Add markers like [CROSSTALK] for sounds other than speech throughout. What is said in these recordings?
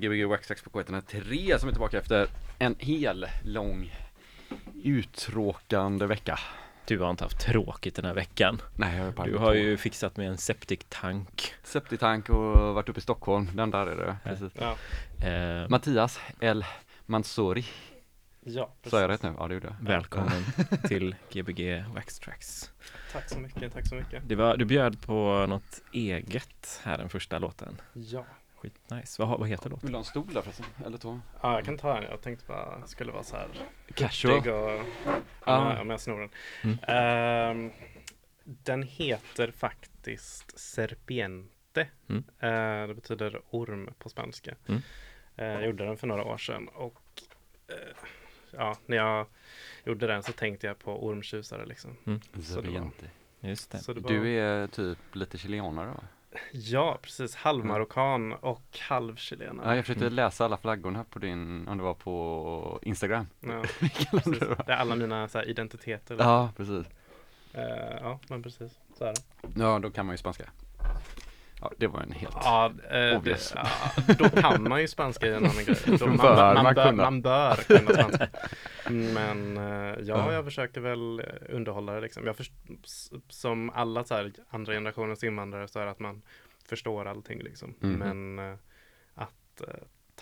Gbg Waxtrax på K103 som är tillbaka efter en hel lång uttråkande vecka. Du har inte haft tråkigt den här veckan. Nej, jag har Du har på ju fixat med en septiktank. Septitank och varit uppe i Stockholm. Den där är det. Precis. Ja, Eh, Mattias L. Mansouri. ja Sa jag rätt nu? Ja, det gjorde jag. välkommen [LAUGHS] till Gbg Waxtrax. Tack så mycket, tack så mycket. Det var, du bjöd på något eget här den första låten. Ja, Skitnice. Vad, vad heter låten? Vill du ha en stol där förresten? Eller två? ja jag kan ta den. Jag tänkte bara det skulle vara så här Casual. och Ah. om jag snor den. Mm. Ehm, den heter faktiskt Serpiente. Mm. Eh, det betyder orm på spanska. Mm. Eh, jag gjorde den för några år sedan och eh, ja, när jag gjorde den så tänkte jag på ormtjusare liksom. Så var- Zoriente. Just det. Det var, Du är typ lite chilenare va? Ja, precis. Halvmarockan och halvchilenare. Ja, jag försökte Mm. läsa alla flaggorna på din, om det var på Instagram. Ja, [LAUGHS] det var. Det är alla mina så här, identiteter. Ja, precis. Eh, ja, men precis. Så är det. Ja, då kan man ju spanska. Ja, det var en helt... Ja, eh, det, ja, då kan man ju spanska i en annan grej. Då [LAUGHS] man, Bör man, man man, bör, kunna. man bör kunna spanska. [LAUGHS] Men eh, ja, Ja. jag försöker väl underhålla det liksom. Jag först, som alla så här, andra generationens invandrare så är det att man förstår allting liksom. Mhm. Men eh, att eh,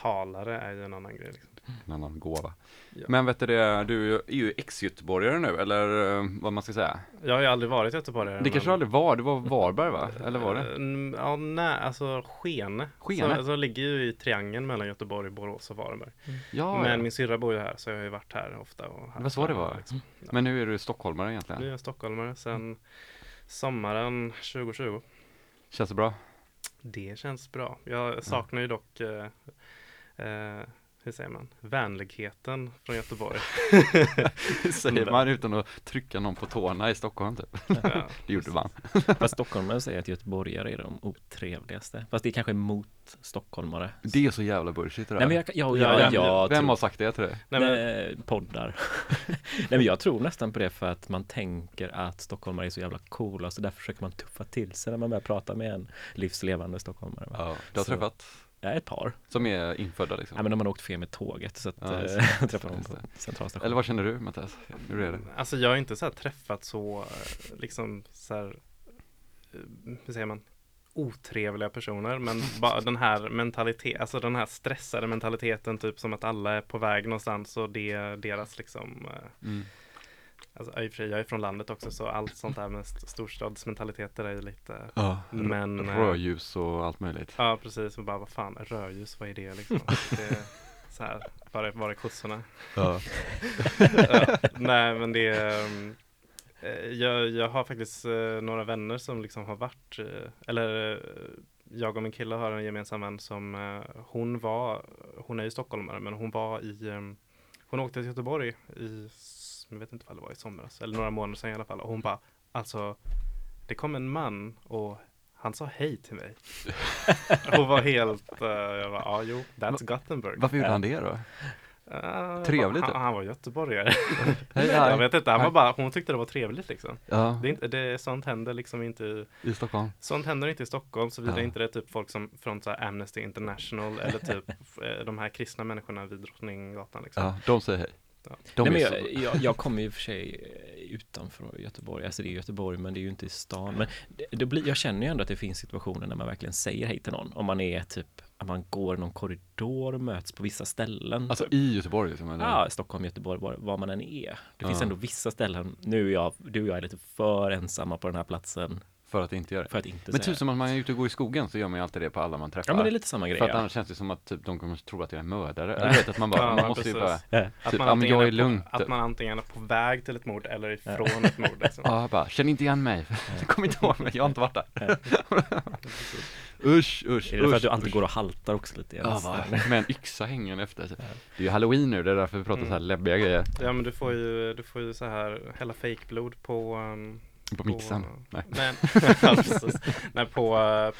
talare är ju en annan grej. Liksom. en annan gåva. Ja. Men vet du det, du är ju ex-göteborgare nu, eller eh, vad man ska säga. Jag har ju aldrig varit göteborgare. Det kanske men- aldrig var, det var Varberg va? Eller var det? Eh, mm, Ja, nej, alltså Skene. Skene? Så, så ligger ju i triangeln mellan Göteborg, Borås och Varberg. Ja, Men ja. min syrra bor ju här så jag har ju varit här ofta. Och Det var så det var. Liksom. men nu är du stockholmare Nu är egentligen. jag stockholmare sedan sommaren 2020. Känns det bra? Det känns bra. Jag saknar ju dock, eh, eh, hur säger man, vänligheten från Göteborg. [LAUGHS] Säger man utan att trycka någon på tårna i Stockholm typ. Ja, [LAUGHS] Det gjorde man. [LAUGHS] Fast stockholmare säger att göteborgare är de otrevligaste. Fast det är kanske mot stockholmare. Det är så jävla bullshit det där. Nej men jag, ja, Ja, ja, vem- jag Vem tror- har sagt det till dig? Nej, men, Nej, poddar. Nej men jag tror nästan på det för att man tänker att stockholmare är så jävla coola så därför försöker man tuffa till sig när man börjar prata med en livslevande stockholmare. Ja, du har Så- träffat? Ja, ett par. Som är infödda liksom? Ja men de har åkt fel med tåget så att Ja, just eh, [LAUGHS] jag träffade dem på centralstationen. Eller vad känner du Mattias? Hur är det? alltså jag har inte så här träffat så, eh, liksom så här, eh, hur säger man, otrevliga personer. Men [LAUGHS] bara den här mentaliteten, alltså den här stressade mentaliteten typ som att alla är på väg någonstans och det är deras liksom eh, Mm. Alltså, i och för sig, jag är från landet också så allt sånt här med st- storstadsmentaliteter är ju lite Ja, Men, eh, rödljus och allt möjligt. Ja precis, och bara vad fan, rödljus, vad är det liksom? Det är [LAUGHS] så här, var är, var är kossorna? Ja. [LAUGHS] ja, nej men det är um, eh, jag, jag har faktiskt eh, några vänner som liksom har varit Eller jag och min kille har en gemensam vän som Hon var Hon är ju stockholmare men hon var i um, Hon åkte till Göteborg i Jag vet inte vad det var i somras Eller några månader sedan i alla fall och hon bara Alltså Det kom en man och han sa hej till mig. [LAUGHS] Hon var helt, uh, jag bara, ja jo, that's Gothenburg. Varför gjorde han det då? Uh, Trevligt, Han, han var göteborgare. [LAUGHS] Jag vet inte, han var bara, hon tyckte det var trevligt liksom. Ja, Det är inte, det, sånt händer liksom inte i, Stockholm. sånt händer inte i Stockholm såvida Ja. inte det är typ folk som från så Amnesty International eller typ eh, de här kristna människorna vid Drottninggatan liksom. Ja, de säger hej. Ja. De Nej, men jag, jag, jag kommer [LAUGHS] ju för sig utanför Göteborg, alltså det är Göteborg men det är ju inte i stan. Men det, det blir, jag känner ju ändå att det finns situationer när man verkligen säger hej till någon. Om man är typ, att man går någon korridor och möts på vissa ställen. Alltså i Göteborg liksom? Eller? Ja, Stockholm, Göteborg, var, var man än är. Det finns Ja. ändå vissa ställen, nu är jag, du och jag är lite för ensamma på den här platsen För att inte göra det. för att inte Men typ som att man är ute och går i skogen så gör man ju alltid det på alla man träffar. Ja men det är lite samma grej. För att ja. annars känns det som att typ, de kommer tro att jag är mördare. Eller vet att man bara, [LAUGHS] Ja, man måste ju bara, Ja. Att, Typ, man ja, men antingen jag är på, lugn, att typ. man antingen är på väg till ett mord eller ifrån ett mord liksom. [LAUGHS] ja bara, känn inte igen mig. [LAUGHS] Jag kommer inte ihåg mig, jag har inte varit där. usch, usch, Är det för att usch, du alltid usch. går och haltar också lite? Ja, med en yxa hängande efter. Det är ju halloween nu, det är därför vi pratar så här Mm. läbbiga grejer. Ja men du får ju, du får ju så här hälla fejkblod på um, På mixen. Nej. Nej, precis. [LAUGHS] [LAUGHS] Nej på,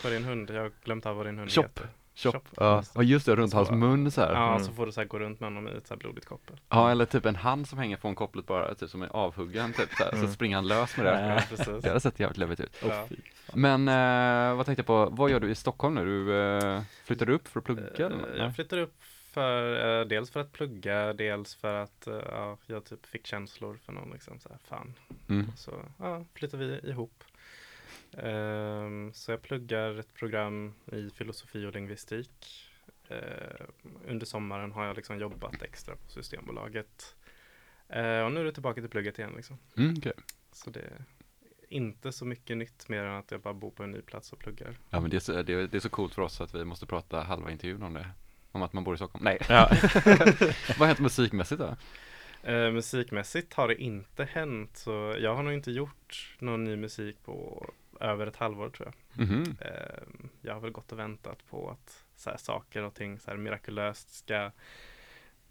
på din hund, jag har glömt av vad din hund Chop. heter Chop. Chop. Ja, just det, runt Så hans mun så här. Ja, Mm. så får du så här gå runt med honom i ett så här blodigt koppel. Ja, eller typ en hand som hänger från kopplet bara, typ som är avhuggen typ så, här, så Mm. springer han lös med det. Ja, precis. Det hade sett jävligt läbbigt ut. Ja. Men eh, vad tänkte jag på, vad gör du i Stockholm nu? Du eh, flyttade upp för att plugga eller? Eh. Jag flyttade upp för, eh, dels för att plugga, dels för att eh, ja, jag typ fick känslor för någon liksom så här, fan. Mm. Så ja, flyttade vi ihop. Ehm, så jag pluggar ett program i filosofi och lingvistik. Eh, under sommaren har jag liksom jobbat extra på Systembolaget. Eh, och nu är det tillbaka till plugget igen liksom. Mm, okej. Så det är inte så mycket nytt mer än att jag bara bor på en ny plats och pluggar. Ja men det är, så, det, är, det är så coolt för oss att vi måste prata halva intervjun om det. Om att man bor i Stockholm. Nej, Ja. [LAUGHS] vad har hänt musikmässigt då? Eh, musikmässigt har det inte hänt så jag har nog inte gjort någon ny musik på över ett halvår tror jag. Mhm. Eh, jag har väl gått och väntat på att så här, saker och ting så här, mirakulöst ska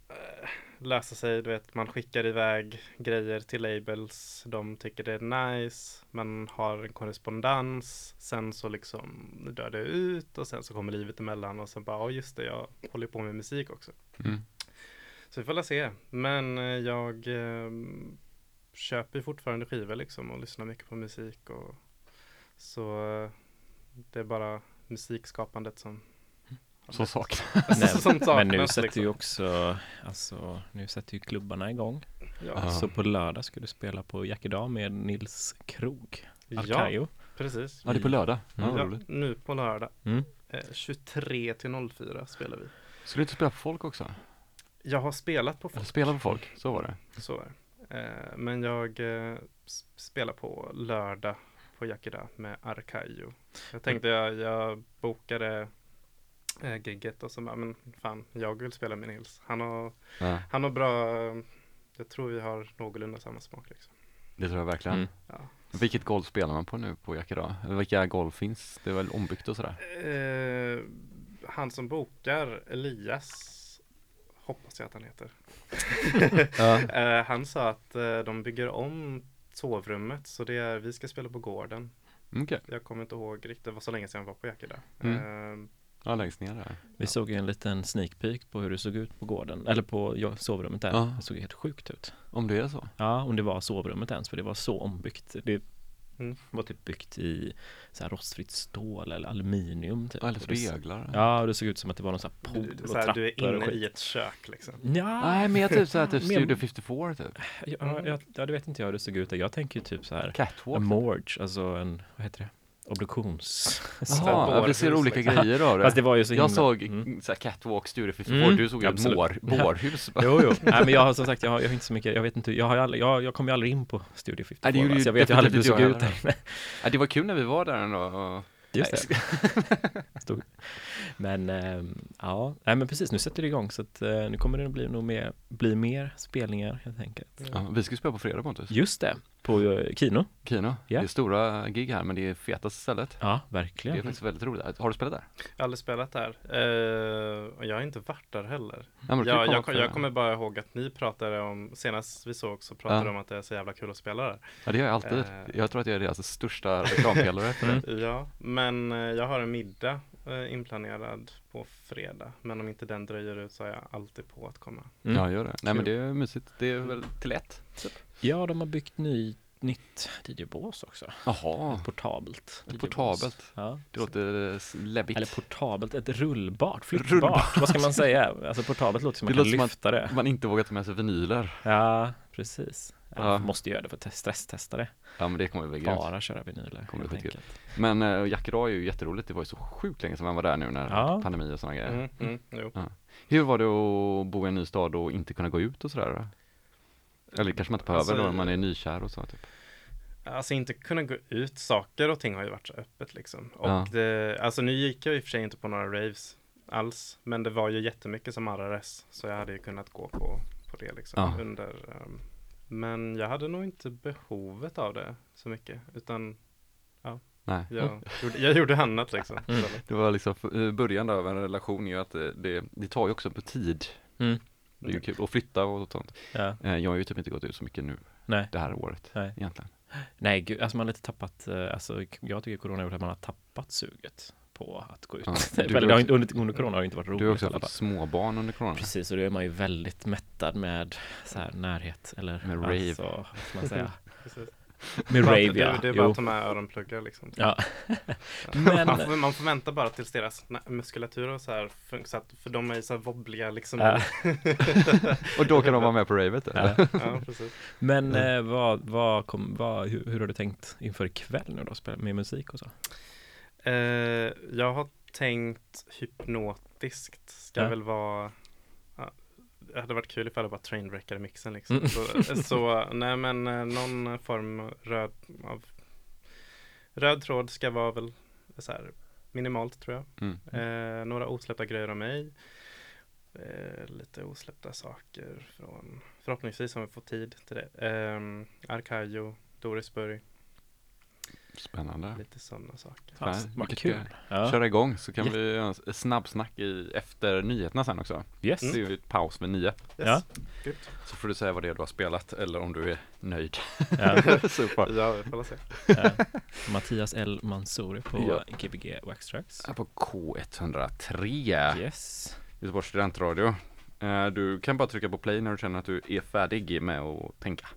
eh, lösa sig. Du vet, man skickar iväg grejer till labels. De tycker det är nice. Man har en korrespondens. Sen så liksom dör det ut och sen så kommer livet emellan och sen bara, ja just det, jag håller på med musik också. Mm. Så vi får la se. Men eh, jag eh, köper fortfarande skivor liksom och lyssnar mycket på musik och så eh, det är bara musikskapandet som Så saknas. [LAUGHS] Nej, som saknas, men nu sätter liksom. ju också, alltså, nu sätter ju klubbarna igång. Ja, Ja. Så på lördag ska du spela på Jackedal med Nils Krog, ja Alcaio. precis. Ja det är på lördag. Ja, Mm. Ja, roligt. nu på lördag. Mm. Eh, 23 till 04 spelar vi. Skulle du inte spela på folk också? Jag har spelat på folk, spela på folk, så var det. så är det. eh, Men jag eh, spelar på lördag på Yakida med Arcaio. Jag tänkte jag, jag bokade eh, gigget och så bara, men fan, jag vill spela med Nils. Han har, Ja, han har bra, eh, jag tror vi har någorlunda samma smak liksom. det tror jag verkligen. Mm. Ja. Vilket golv spelar man på nu på Eller vilka golv finns? Det är väl ombyggt och sådär? Eh, han som bokar, Elias, hoppas jag att han heter. [LAUGHS] Ja. [LAUGHS] Eh, han sa att eh, de bygger om sovrummet så det är, vi ska spela på gården. Okej, Jag kommer inte ihåg riktigt, det var så länge sedan jag var på Yakida. Mm. Eh, ja längst ner där. Vi såg ju en liten sneak peek på hur det såg ut på gården, eller på ja, sovrummet där. Ja. Det såg helt sjukt ut. Om det är så. Ja, om det var sovrummet ens, för det var så ombyggt. Det Mm. var typ byggt i så här rostfritt stål eller aluminium typ. Ja, eller speglar. ja, och det såg ut som att det var någon sån här pool du, och så här, du är trappor och inne i ett kök liksom. Ja, Nej, men jag typ såhär typ [LAUGHS] Men- Studio 54 typ. ja, jag, ja, det vet inte jag hur det såg ut. Jag tänker typ så här Catwalk. en morge, alltså en, vad heter det? Obduktions... Jaha, ja, vi ser olika grejer av Fast det det. var ju så himla... Jag såg Mm. såhär Catwalk Studio 54, Mm, du såg ju ett mår, [LAUGHS] bårhus. [LAUGHS] Jo, jo. Nej, men jag har som sagt, jag har, jag har inte så mycket, jag vet inte, jag har aldrig, jag, jag kom ju aldrig in på Studio 54. Nej, det gjorde ju så jag vet ju aldrig hur det såg ut. [LAUGHS] Ja, det var kul när vi var där ändå. och- Just det. Men ehm, ja, nej men precis, nu sätter det igång så att eh, nu kommer det bli nog mer, bli mer spelningar helt enkelt. Ja, vi ska spela på fredag Pontus. Just det, på eh, Kino. Kino. Ja. Det är stora gig här men det är fetaste stället. Ja, Det är verkligen. faktiskt väldigt roligt. Har du spelat där? Jag har aldrig spelat där. Eh, och jag har inte varit där heller. Ja, Jag, jag, jag fredag. kommer bara ihåg att ni pratade om, senast vi såg så pratade Ja. om att det är så jävla kul att spela där. Ja det gör jag alltid. Eh. Jag tror att jag är deras största reklampelare. Mm. [LAUGHS] Ja, men jag har en middag inplanerad på fredag. Men om inte den dröjer ut så är jag alltid på att komma. Mm. Ja, gör det. Nej men det är mysigt. Det är väl till ett. Ja, de har byggt ny, nytt DJ-bås också. Jaha, Ett portabelt. Ett portabelt. Ja. det låter läbbigt. Eller portabelt, ett rullbart, flyttbart. Rullbart. Vad ska man säga? Alltså portabelt låter som Det man kan låter som att- lyfta det. Man inte vågar ta med sig vinyler. Ja, precis. Ja, Ja. Måste göra det för att test- stresstesta det. Ja men det kommer bli grymt. Bara köra vinyler. Kommer bli helt enkelt. Men äh, Jack Ra är ju jätteroligt. Det var ju så sjukt länge sedan man var där nu när Ja. pandemi och sådana grejer. Mm, mm, jo. Hur var det att bo i en ny stad och inte kunna gå ut och sådär? då? Eller kanske man inte behöver Alltså, då, om man är nykär och så typ. Alltså inte kunna gå ut, saker och ting har ju varit så öppet liksom. Och Ja. det, alltså nu gick jag i och för sig inte på några raves alls. Men det var ju jättemycket som RRS. Så jag hade ju kunnat gå på, på det liksom. Ja. Under, ehm, men jag hade nog inte behovet av det så mycket. Utan Nej. jag, gjorde, jag gjorde annat liksom. Mm. Det var liksom eh, början av en relation ju att det, det, det tar ju också på tid. Mm. Det är ju kul. Och flytta och sånt. Ja, Eh, Jag har ju typ inte gått ut så mycket nu nej, det här året nej. egentligen. Nej, gud, alltså man har lite tappat, eh, alltså jag tycker corona har gjort att man har tappat suget på att gå ut. Ja, [LAUGHS] Eller, också- inte, under, under corona har det inte varit roligt Du har också fall. småbarn under corona. Precis, och då är man ju väldigt mättad med så här närhet eller Med rave. Alltså, vad ska man säga? [LAUGHS] Precis. Med rave det, ja. det är bara Jo. att ta med öronpluggar liksom. Ja. [LAUGHS] Men... Man, får, man får vänta bara tills deras muskulatur och så här så att, för de är ju så här wobbliga liksom. Ja. Och då kan de vara med på ravet eller? ja. ja, precis. men eh, vad, vad kom, vad, hur, hur har du tänkt inför ikväll nu då? Med musik och så? Eh, jag har tänkt hypnotiskt ska Ja. väl vara ja, Det hade varit kul ifall det var trainwreckare mixen liksom. Mm. Så, så nej men eh, någon form röd av Röd tråd ska vara väl så här minimalt tror jag. Mm. Eh, några osläppta grejer av mig. Eh, lite osläppta saker från förhoppningsvis om vi får tid till det. Eh, Arkajo, Dorisburg, Spännande. lite sådana saker. Fast, vad kul! Ja. Köra igång så kan Jätte- vi göra en snabbsnack i, efter nyheterna sen också. Yes! Det är ju ett paus med nio. Yes. Ja. Good. Så får du säga vad det är du har spelat eller om du är nöjd. Ja. [LAUGHS] Super. Ja, vi får se. Ja. Mattias L. Mansouri på Ja. Gbg Wax Tracks. Här på K103, Yes. Göteborgs studentradio. Eh, Du kan bara trycka på play när du känner att du är färdig med att tänka.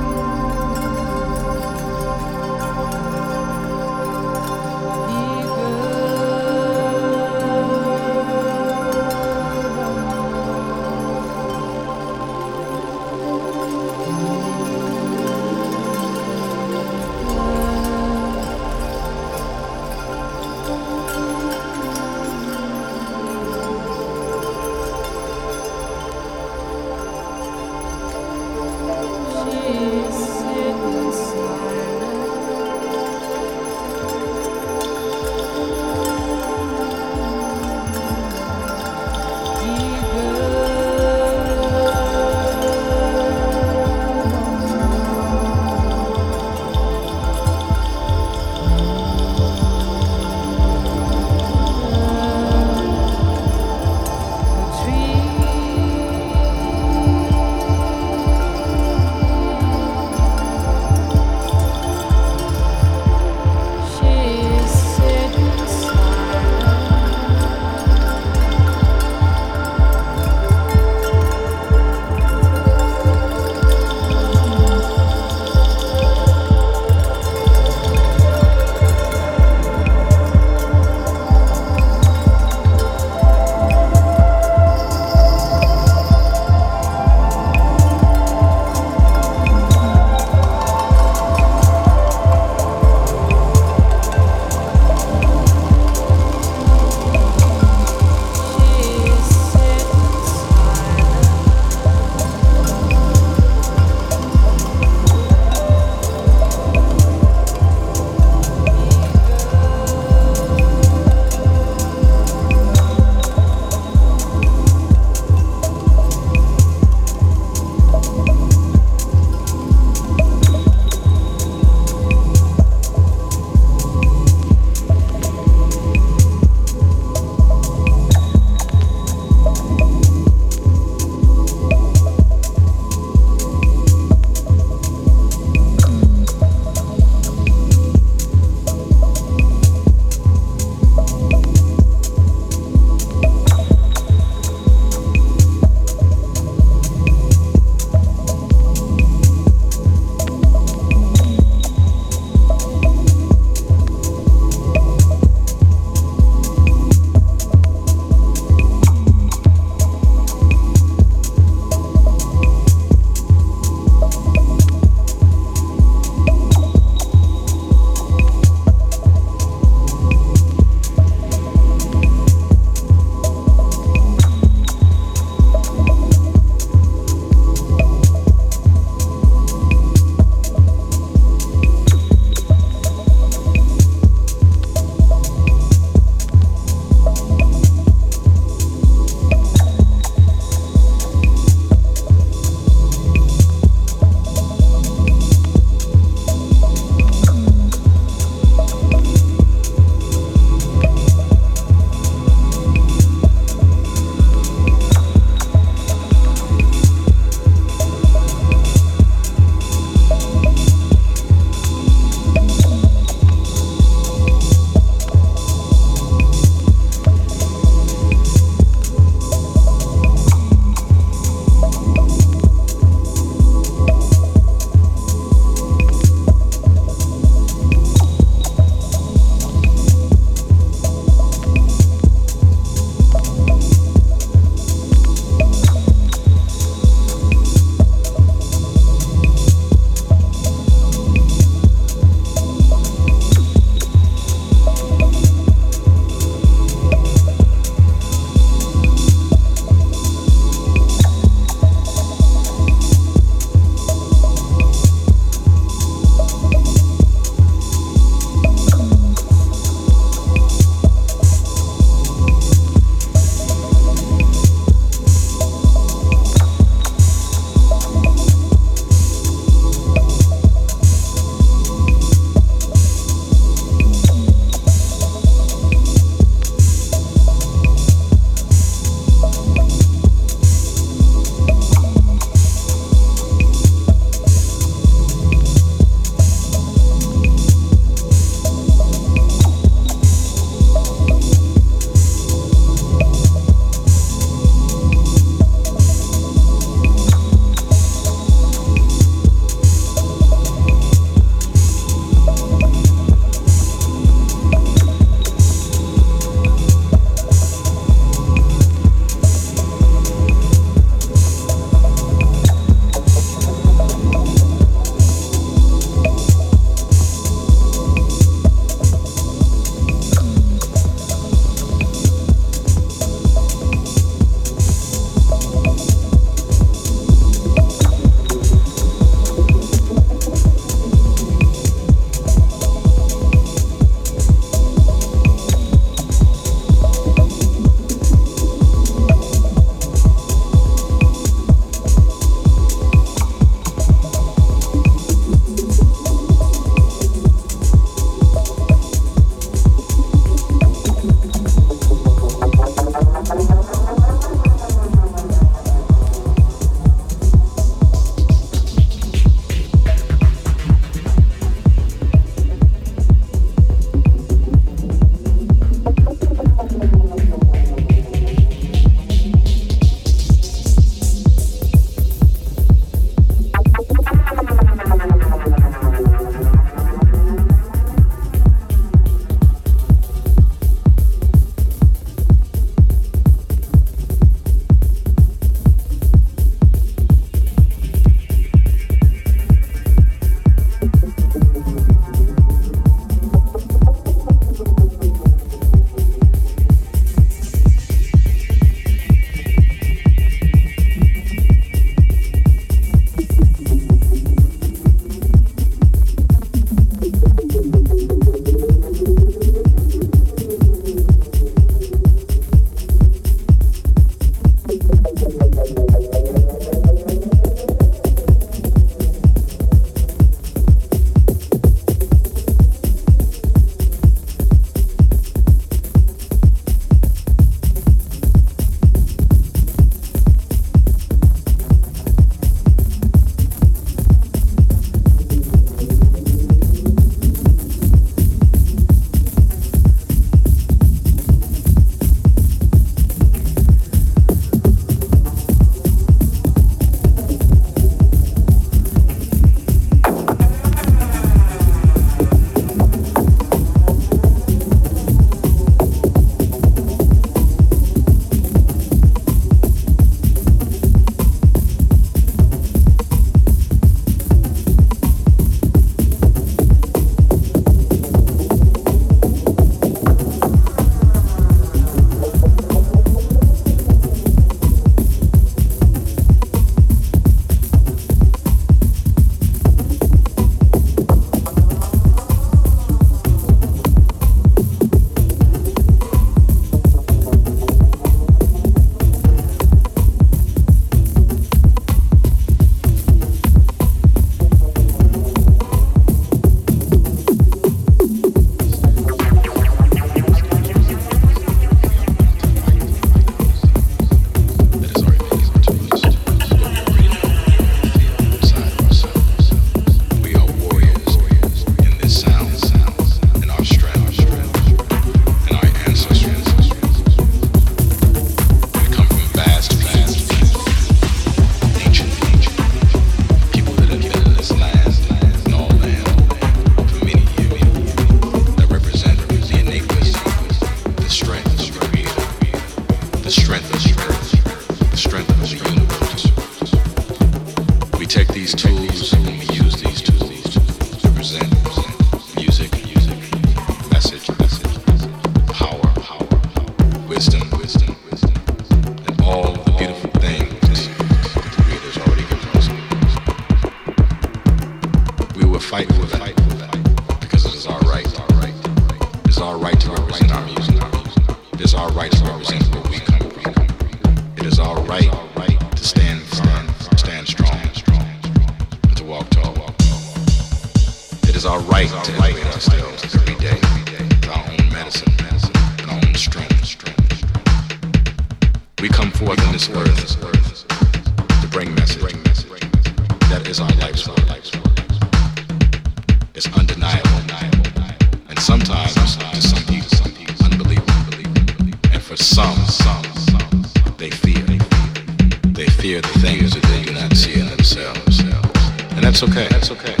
okay. That's okay.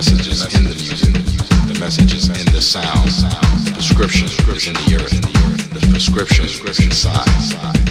message is in the music. The messages in the sound. The prescription is in the earth. The prescription is inside.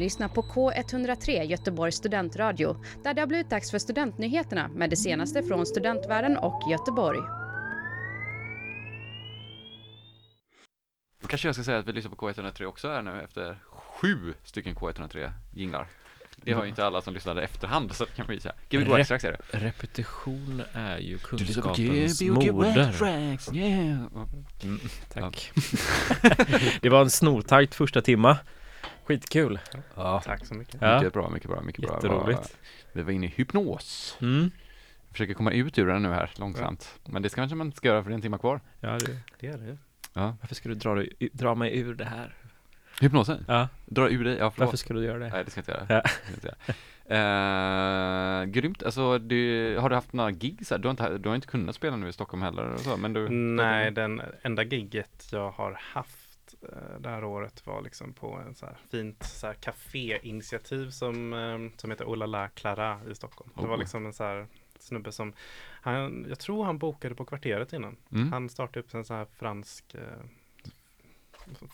Lyssnar på K103 Göteborgs studentradio där det har blivit dags för studentnyheterna med det senaste från studentvärlden och Göteborg. Kanske jag ska säga att vi lyssnar på K103 också här nu efter sju stycken K103 jinglar. Det har ju inte alla som lyssnade efterhand så det kan man ju säga. Gbg Rep- strax är det. Repetition är ju kunskapens moder. Tracks, yeah. Mm, tack. [LAUGHS] det var en snortajt första timma. Skitkul. Ja. Tack så mycket. Ja. Mycket bra, mycket bra, mycket bra. Jätteroligt. Vi var inne i hypnos. Mm. Försöker komma ut ur den nu här långsamt. Men det ska kanske man inte ska göra för det är en timme kvar. Ja, det, Det är det. Ja. varför ska du dra, dig- dra mig ur det här? Hypnosen? Ja, Dra ur dig? Ja, varför förlåt. ska du göra det? Nej, det ska jag inte göra. Ja. Det ska jag inte göra. Eh, grymt, alltså du, har du haft några gigs här? Du har, inte, du har inte kunnat spela nu i Stockholm heller och så, men du? Nej, den enda gigget jag har haft det här året var liksom på en så här fint så här café-initiativ som, eh, som heter Ola La Clara i Stockholm. Det var Oh. liksom en så här snubbe som, han, jag tror han bokade på kvarteret innan. Mm. Han startade upp en sån här fransk eh,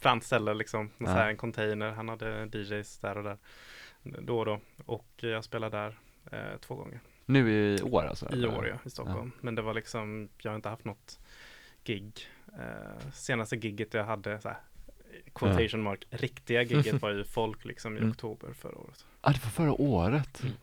franskt ställe liksom, Ja. så här, en container. Han hade DJs där och där då och då. Och jag spelade där eh, två gånger. Nu i år alltså? I eller? år ja, i Stockholm. Men det var liksom, jag har inte haft något gig. Eh, senaste gigget jag hade, så här, quotation mark, riktiga gigget [LAUGHS] var ju folk liksom i Mm. oktober förra året. Ja, det var förra året. Mm.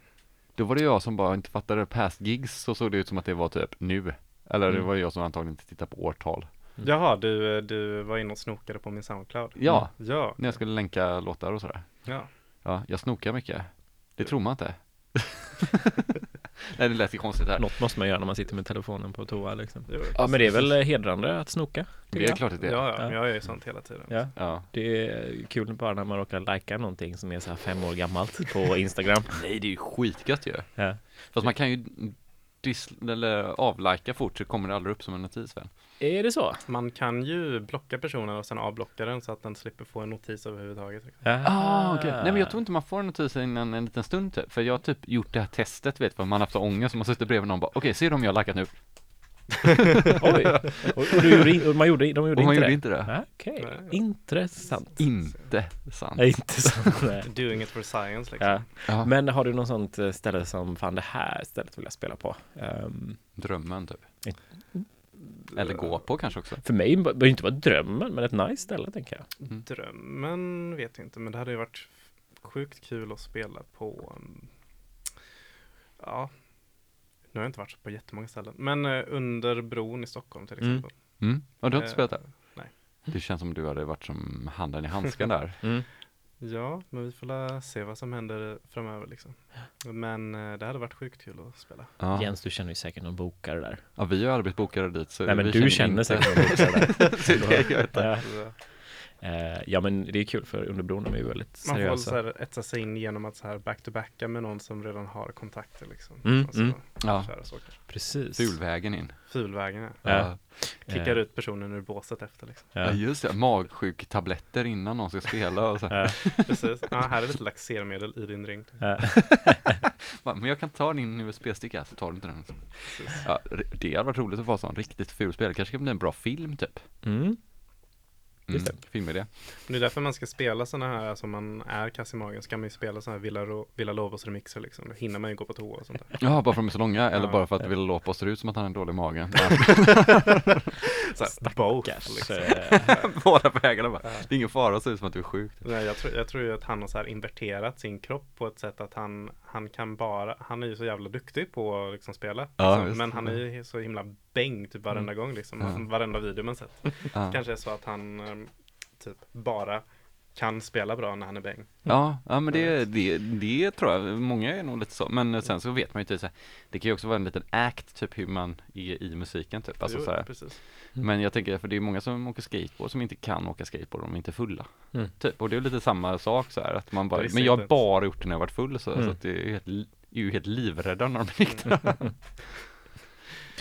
Då var det jag som bara inte fattade past gigs, så såg det ut som att det var typ nu. Eller det Mm. var jag som antagligen inte tittade på årtal. Mm. Jaha, du, du var inne och snokade på min Soundcloud? Ja, Ja, när jag skulle länka låtar och sådär. ja. Ja, jag snokar mycket. Det tror man inte. [LAUGHS] [LAUGHS] Nej, det lät ju konstigt här. Något måste man göra när man sitter med telefonen på toa liksom. Ja, men det är väl hedrande att snoka. Det är jag. klart att det är. Ja, ja, jag gör ju sånt hela tiden. Ja, Ja. det är kul bara när man råkar likea någonting som är så här fem år gammalt på Instagram. [LAUGHS] Nej, det är ju skitgött ju. Ja. Fast man kan ju dis- eller avlika fort så kommer det aldrig upp som en notis väl? Är det så? Man kan ju blocka personen och sen avblocka den så att den slipper få en notis överhuvudtaget. Ah, okej. Nej men jag tror inte man får en notis innan en liten stund typ. För jag har typ gjort det här testet vet för man har haft så ångest. Man sitter bredvid någon och bara okej, ser du om jag har likat nu? [LAUGHS] Oj! Och, och, du gjorde, in- och man gjorde, de gjorde Och man inte gjorde det? inte det. Ah, Okej, Nej. intressant. Inte sant. Nej, inte sant. [LAUGHS] Doing it for science liksom. Ja. Ja. Men har du något sånt eh, ställe som, fan det här stället vill jag spela på? Ehm, Drömmen typ. Mm. Eller gå på kanske också. för mig behöver det inte vara drömmen, men ett nice ställe tänker jag. Mm. Drömmen vet jag inte, men det hade ju varit sjukt kul att spela på um, Ja Nu har jag inte varit på jättemånga ställen Men eh, under bron i Stockholm till Mm. exempel Mm. Ja, du har inte Eh, spelat där? nej. Det känns som du hade varit som handen i handsken [LAUGHS] där. Mm. Ja, men vi får la se vad som händer framöver liksom Men eh, det hade varit sjukt kul att spela Ja. Jens, du känner ju säkert någon bokare där. ja, vi har aldrig blivit bokade dit. Så Nej, men vi du känner inte- säkert någon bokare där. [LAUGHS] Det är det jag vet. Ja. Eh, ja, men det är kul för under bron de är ju väldigt Man får väl seriösa. så här etsa sig in genom att så här back-to-backa med någon som redan har kontakter liksom Mm, Och så mm. Ja. Precis. Fulvägen in. Fulvägen ja. Ja. Kickar Eh, ut personen ur båset efter liksom Ja, Ja. just det. Magsjuk-tabletter innan någon ska spela och så. Ja. [LAUGHS] Precis, ja, här är lite laxermedel i din ring. Bara, [LAUGHS] Men jag kan ta din USB-sticka, så tar du inte den. Ja, det hade varit roligt att få sån riktigt ful spel. Kanske kan bli en bra film typ. Mm. Mm, Just det. filmidé. Det är därför man ska spela sådana här, alltså man är kass i magen, ska man ju spela sådana här Villa, Ro- Villa Lobos remixer liksom. Då hinner man ju gå på toa och sånt där. [LAUGHS] Ja, bara för att de är så långa, eller Ja. bara för att Villa Lopez ser ut som att han har en dålig mage. [LAUGHS] Här, both, Stackars. liksom. [LAUGHS] Båda vägarna bara. Ja. Det är ingen fara att se ut som att du är sjuk. Nej, jag, tror, jag tror ju att han har så här inverterat sin kropp på ett sätt att han, han kan bara, han är ju så jävla duktig på att liksom spela. Ja, visst. Men han är ju så himla bäng typ varenda gång liksom. Ja. [LAUGHS] Varenda video man sett. Ja, Kanske är så att han ehm, typ bara kan spela bra när han är bäng. ja, ja men det, det, det tror jag, många är nog lite så. Men sen så vet man ju inte, så här, det kan ju också vara en liten act, typ hur man är i musiken typ. Alltså, Jo, så här. precis. Men jag tänker, för det är många som åker skateboard som inte kan åka skateboard om de inte är fulla. Mm. Typ, och det är lite samma sak så här, att man bara, men jag har bara gjort det när jag varit full så, Mm. så att det är ju helt, li- är ju helt livrädda när de är [LAUGHS] nyktra.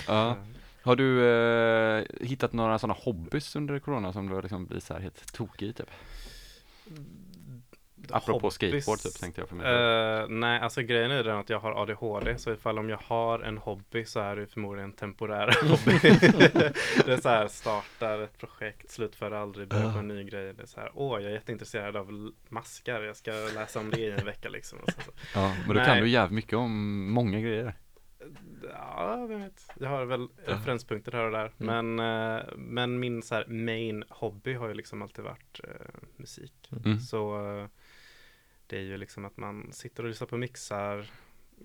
ja. Har du eh, hittat några sådana hobbys under corona som du liksom blivit så här helt tokig i typ? Apropå Hobbys, skateboard typ tänkte jag för mig. Eh, nej, alltså grejen är den att jag har ADHD så ifall om jag har en hobby så är det förmodligen en temporär [LAUGHS] hobby. det är så här, startar ett projekt, slutför aldrig, börjar på en ny grej. Det är så här, åh, jag är jätteintresserad av maskar, jag ska läsa om det i en vecka liksom. Så, så. ja, men då nej. kan du jävligt mycket om många grejer. Ja, jag vet. Jag har väl Ja. referenspunkter här och där. Mm. Men, eh, men min så main hobby har ju liksom alltid varit eh, musik. Mm. Så eh, det är ju liksom att man sitter och lyssnar på mixar,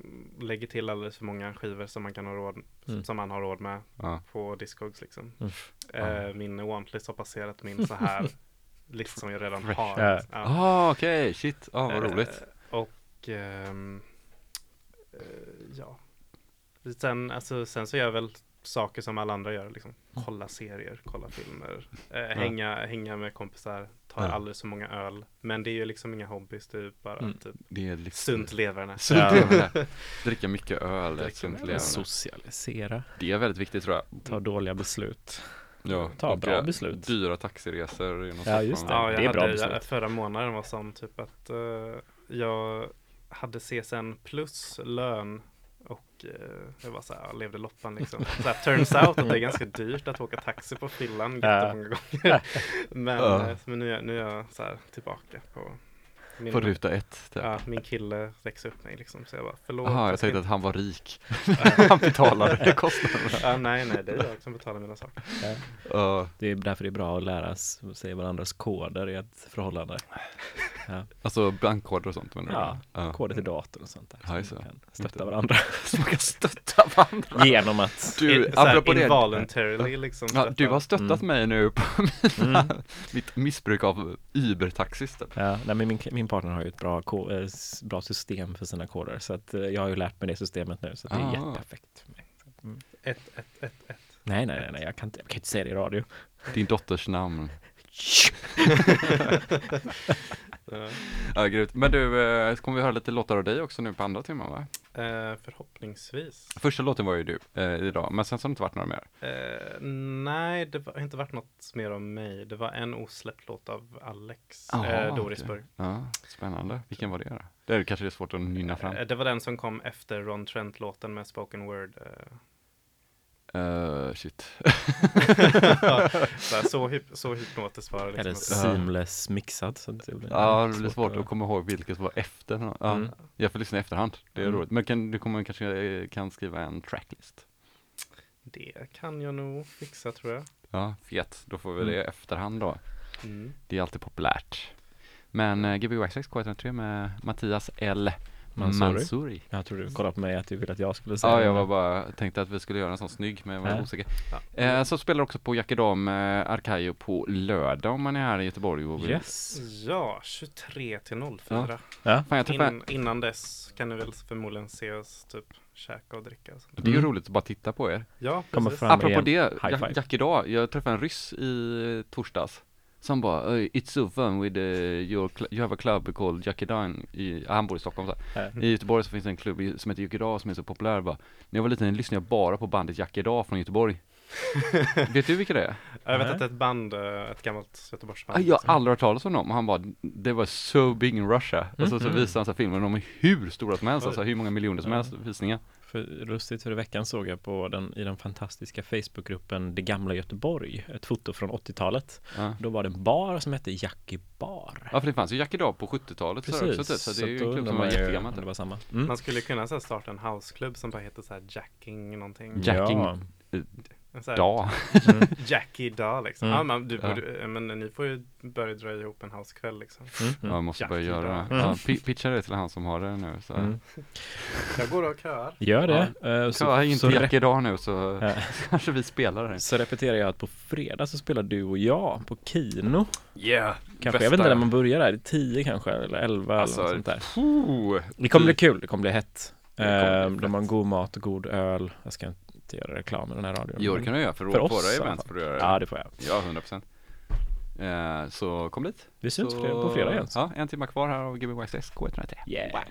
mm, lägger till alldeles för många skivor som man kan ha råd, Mm. som man har råd med Ja. på Discogs liksom. Mm. Eh, min wantlist har passerat min så här [LAUGHS] list som jag redan har. Ja. Ja. Ah, okej, shit, ah, vad roligt. Och ehm, eh, ja. Sen, alltså, sen så gör jag väl saker som alla andra gör. Liksom. Kolla serier, kolla filmer, eh, hänga, hänga med kompisar, ta Ja. alldeles för många öl. Men det är ju liksom inga hobbys, det är bara Mm. typ Det är liksom sunt leverne. [LAUGHS] Sunt Ja. leverne. [LAUGHS] Dricka mycket öl, Dricka ett sunt leverne. Socialisera, Det är väldigt viktigt tror jag. ta dåliga beslut. Ja, Ta bra eh, beslut. Dyra taxiresor. är Ja, just det. Ja, jag är hade, bra jag, beslut. förra månaden var som typ att eh, jag hade CSN plus lön jag var så här, levde loppan liksom. Så här, turns out att det är ganska dyrt att åka taxi på fyllan jättemånga gånger. [LAUGHS] Men, eh, men nu, är- nu är jag så här tillbaka på min, På ruta ett. Typ. ja, min kille växer upp mig liksom. Så jag bara, förlåt. Jaha, jag tänkte att han var rik. [LAUGHS] [LAUGHS] han betalade kostnaderna. [LAUGHS] ja, nej, nej, det är jag som betalar mina saker. Ja, Det är därför det är bra att lära sig varandras koder i ett förhållande. alltså bankkoder och sånt menar du? Ja, ja. koder till datorn och sånt där. Ja, Så man kan stötta Inte- varandra. Så man kan stötta varandra. Genom att Du, In- apropå det. Involuntarily liksom. Ja, du har stötta. stöttat Mm. mig nu på mina, Mm. mitt missbruk av Uber-taxis typ. Ja, nej, men min, min partner har ju ett bra, eh, bra system för sina koder så att eh, jag har ju lärt mig det systemet nu så att det är Ah. jätteperfekt mm. Ett, ett, ett, ett. Nej, nej, nej, nej, jag kan inte, jag kan inte säga det i radio. Din dotters namn. [LAUGHS] [LAUGHS] [LAUGHS] Ja. Grymt. Men du, eh, kommer vi höra lite låtar av dig också nu på andra timmen va? Eh, förhoppningsvis. Första låten var ju du eh, idag, men sen så har det inte varit några mer. Eh, nej, det har inte varit något mer om mig. Det var en osläppt låt av Alex Jaha, eh. Dorisburg. Ja, spännande. Vilken var det då? Det är kanske det är svårt att nynna fram. Eh, det var den som kom efter Ron Trent-låten med spoken word. Uh, shit. så, här, så, hyp, så hypnotiskt var det. Eller Liksom. seamless mixad. Så att det blir Ja, det blir svårt att komma ihåg vilket som var efter. Ja, Mm. Jag får lyssna i efterhand. Det är Mm. roligt. Men kan, du kommer kanske eh, kan skriva en tracklist? Det kan jag nog fixa tror jag. Ja, fet. Då får vi Mm. det i efterhand då. Mm. Det är alltid populärt. Men uh, Gbg Waxx K103 med Mattias L. Mansouri. Mansuri. Jag tror du kollade på mig att du ville att jag skulle säga Ja, jag var bara, tänkte att vi skulle göra en sån snygg, men jag var Ja. osäker. Ja. Eh, så spelar också på Jackedam eh, Arkayo på lördag om man är här i Göteborg och vill. Yes. Ja, 23 till 04. Ja. Fan, jag träffade, In, innan dess kan ni väl förmodligen se oss typ käka och dricka. Och sånt. Det är ju Mm. roligt att bara titta på er. Ja, Kommer precis. fram Apropå igen. det, ja. Jack idag, jag träffade en ryss i torsdags som bara "Oj, It's so fun with uh, your you have a club called Jackedan i, han bor i Stockholm så här. Ja. I Göteborg så finns det en klubb som heter Jackedag som är så populär bara När jag var liten lyssnade jag bara på bandet Jackedag från Göteborg [LAUGHS] Vet du vilka det är? Jag vet Nej. att det är ett band, eh, ett gammalt Göteborgsband. Ah, jag liksom. har aldrig hört talas om dem och han bara Det var so big in Russia Och så, så Mhm. visade han så här filmer, de är hur stora som helst alltså hur många miljoner som helst visningar För lustigt för i veckan såg jag på den, i den fantastiska Facebookgruppen Det gamla Göteborg ett foto från 80-talet. Ja, Då var det en bar som hette Jackie Bar. ja för det fanns ju Jackedag på 70-talet så Precis, också, typ, så det är ju en klubb som var jättegammal. Det var samma. Mm. Man skulle kunna så här, starta en houseklubb som bara heter så här Jacking någonting. Jacking Ja. En så här Dag [LAUGHS] Mm. Jackie dag liksom. Mm. Ja, men, du, Ja. borde, eh, men ni får ju börja dra ihop en housekväll liksom. Mm. Ja, jag måste börja Jackie göra det. Dag. Ja, pi- pitcha det till han som har det nu så. Mm. [LAUGHS] Jag går och köar. Gör det. Eh, Så jag inte så, Jack idag nu så [LAUGHS] Ja. kanske vi spelar det. så repeterar jag att på fredag så spelar du och jag på Kino. Yeah! Kanske, jag vet inte när man börjar där, 10 kanske eller 11 Alltså, eller något sånt där. Puh. Det kommer bli kul, det kommer bli hett. Det kommer bli de har god mat och god öl. Jag ska inte göra reklam i den här radion. Jo det kan du göra för, För våra oss events fall. får du göra det. Ja, det får jag. Ja, 100 procent. Eh, så kom dit. Vi syns så, på fredag igen. Ja, en timme kvar här av Gbg Waxx K103. Yeah.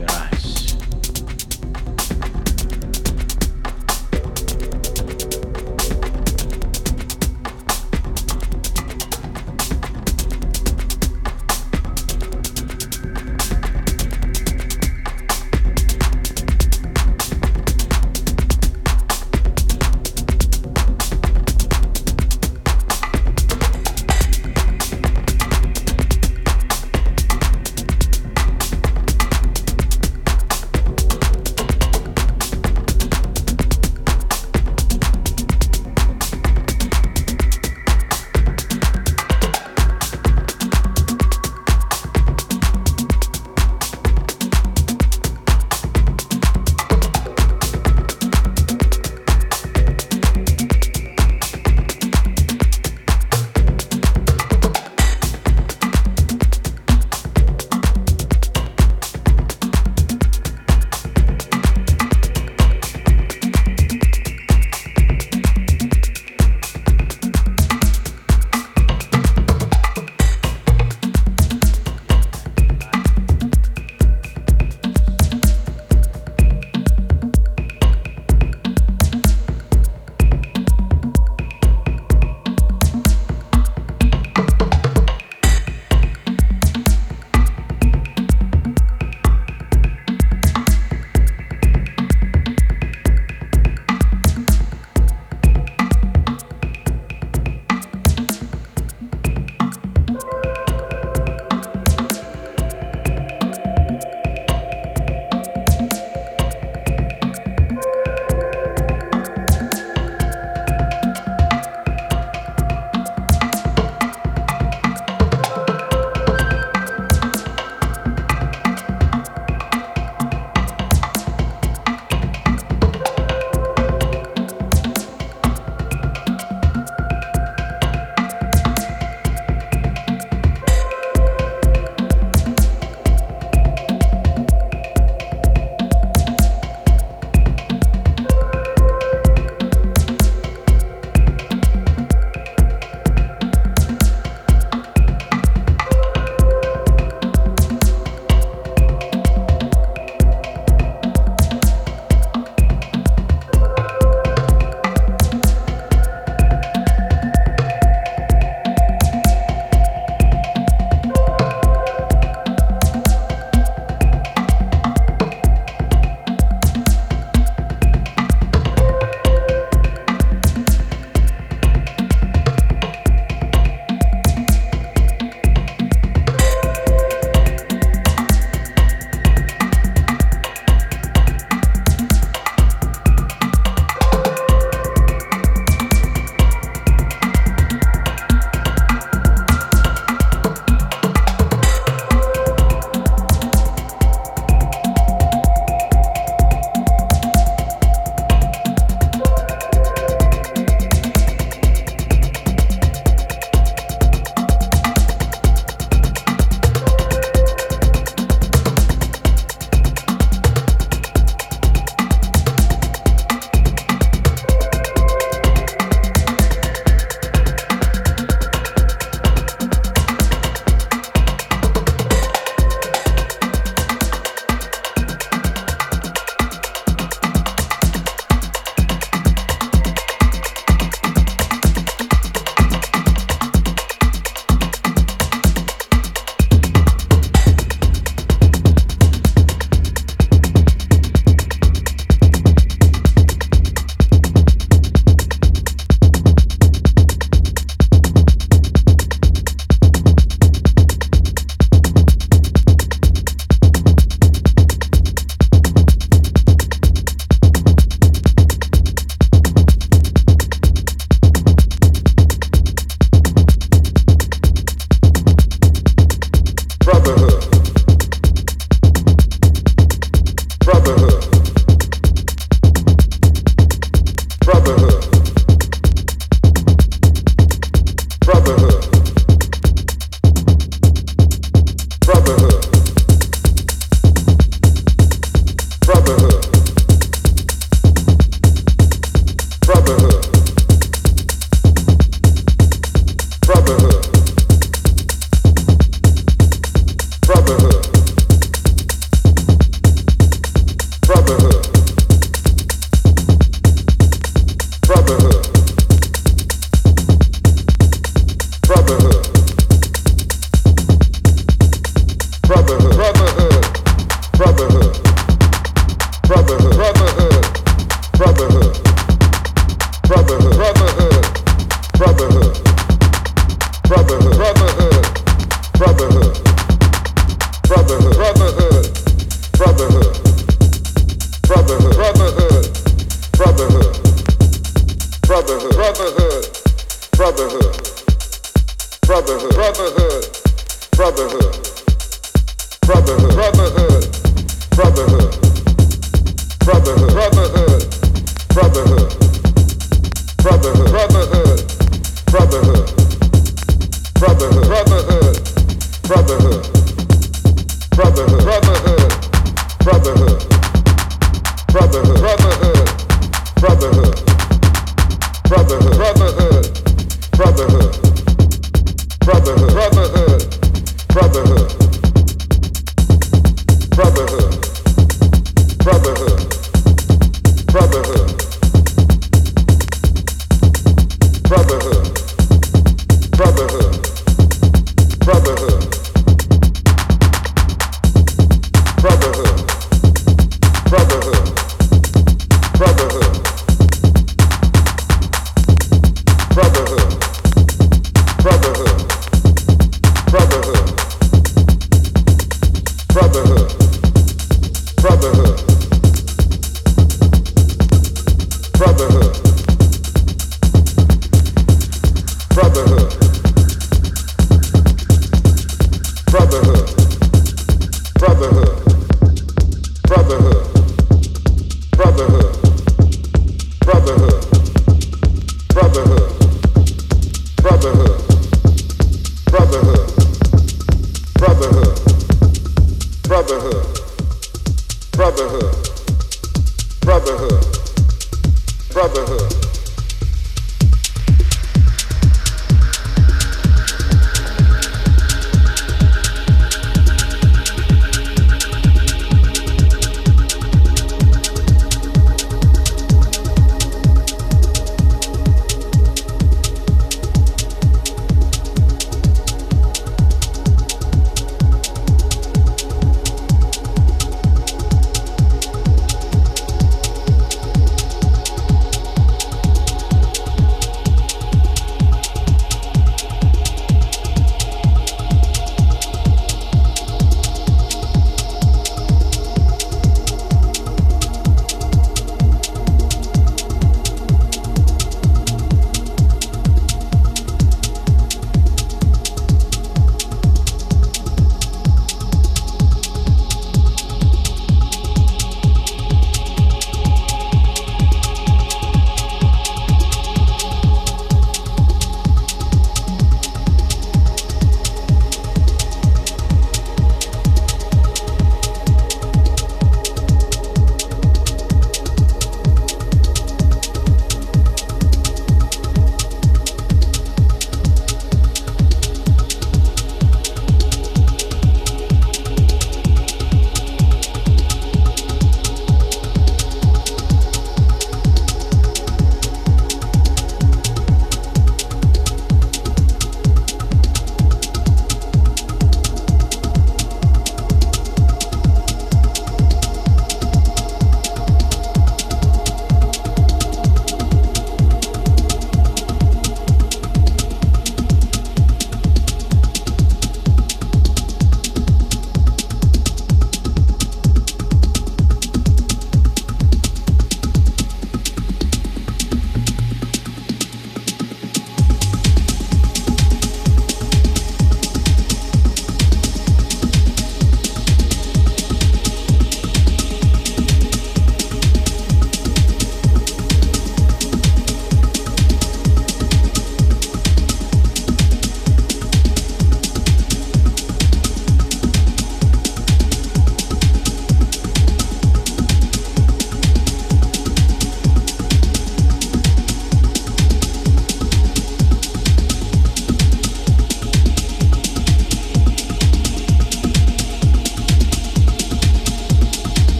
your eyes.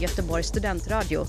Göteborgs studentradio.